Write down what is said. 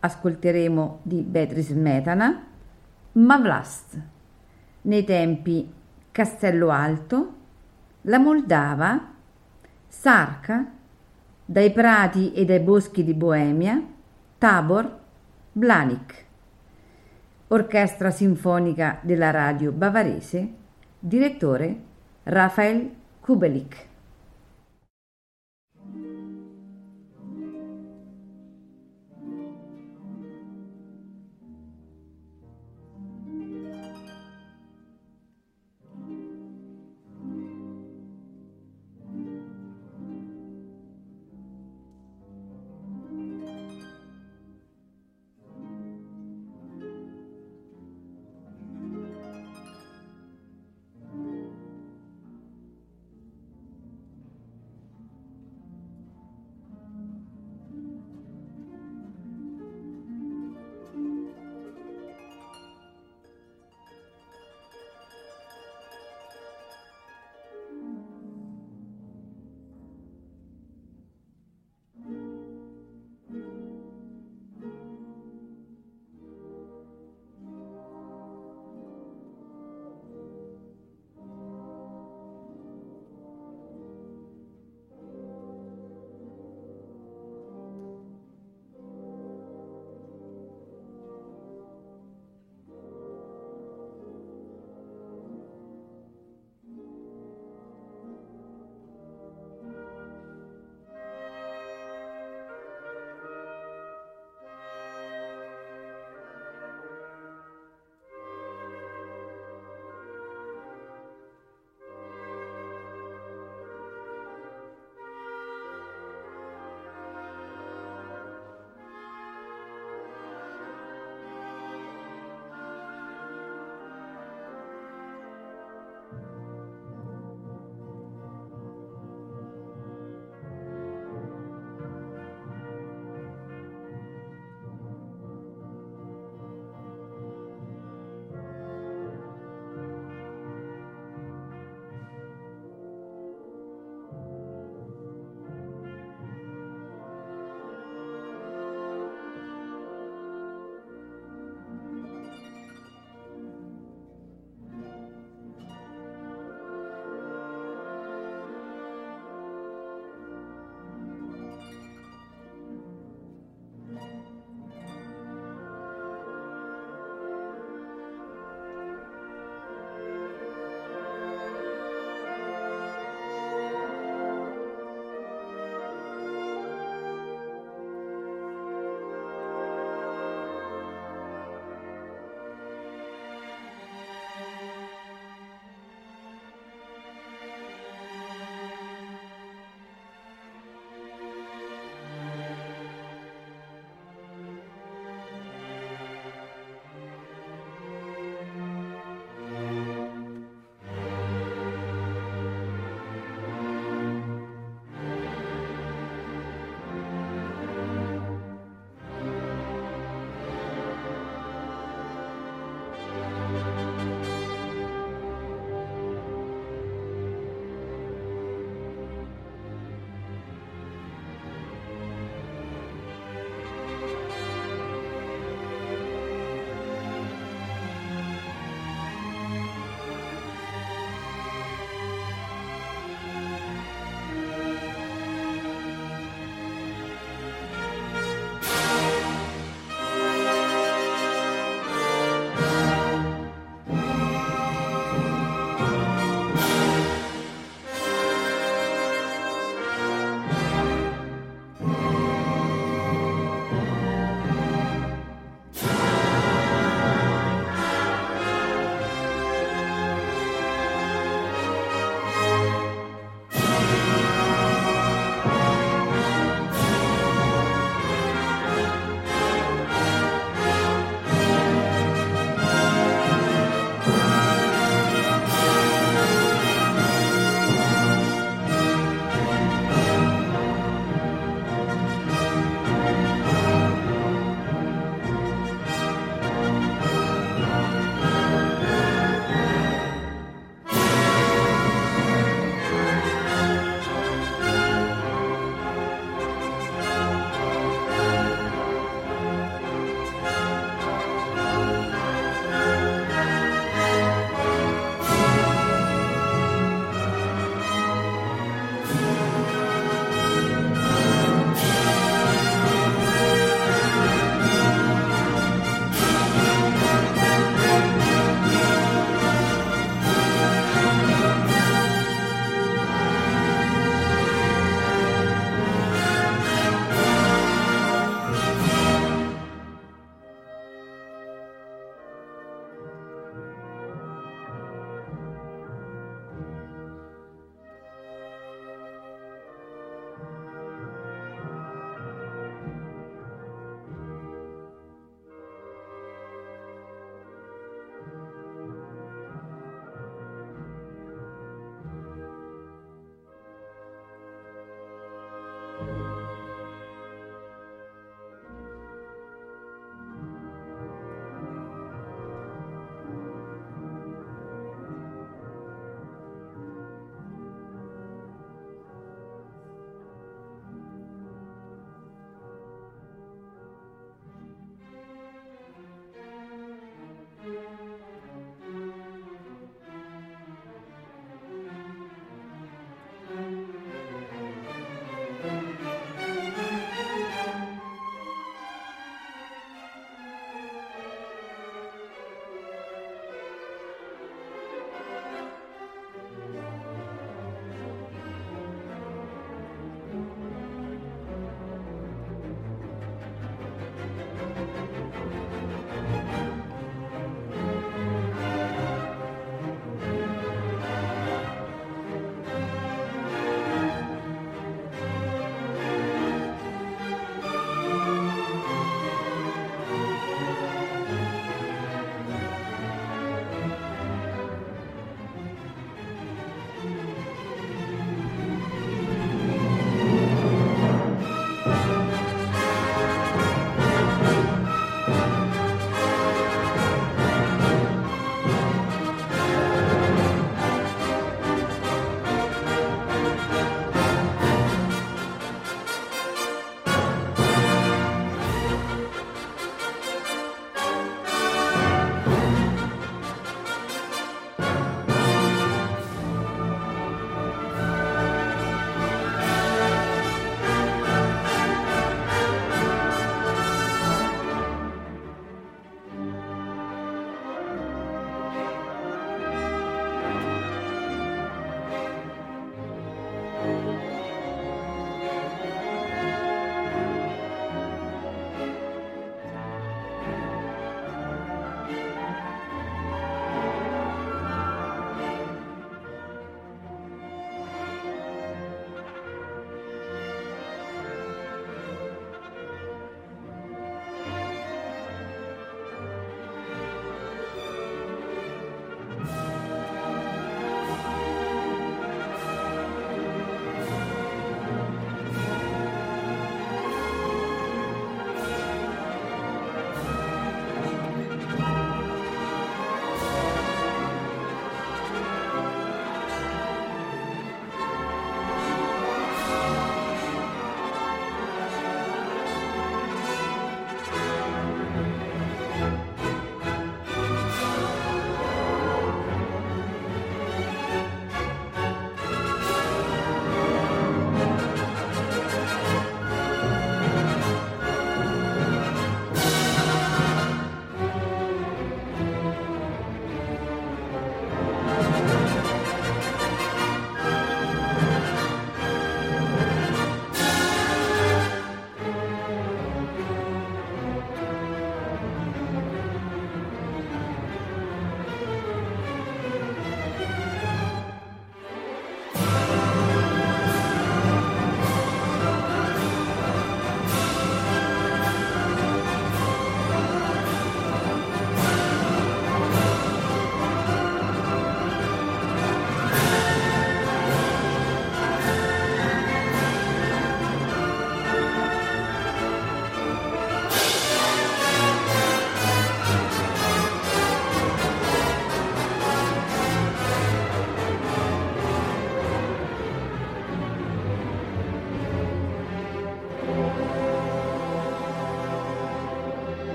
ascolteremo di Beatrice Smetana Mavlast, nei tempi Castello Alto, La Moldava, Sarca, dai prati e dai boschi di Boemia, Tabor, Blanik. Orchestra Sinfonica della Radio Bavarese, direttore Rafael Kubelik.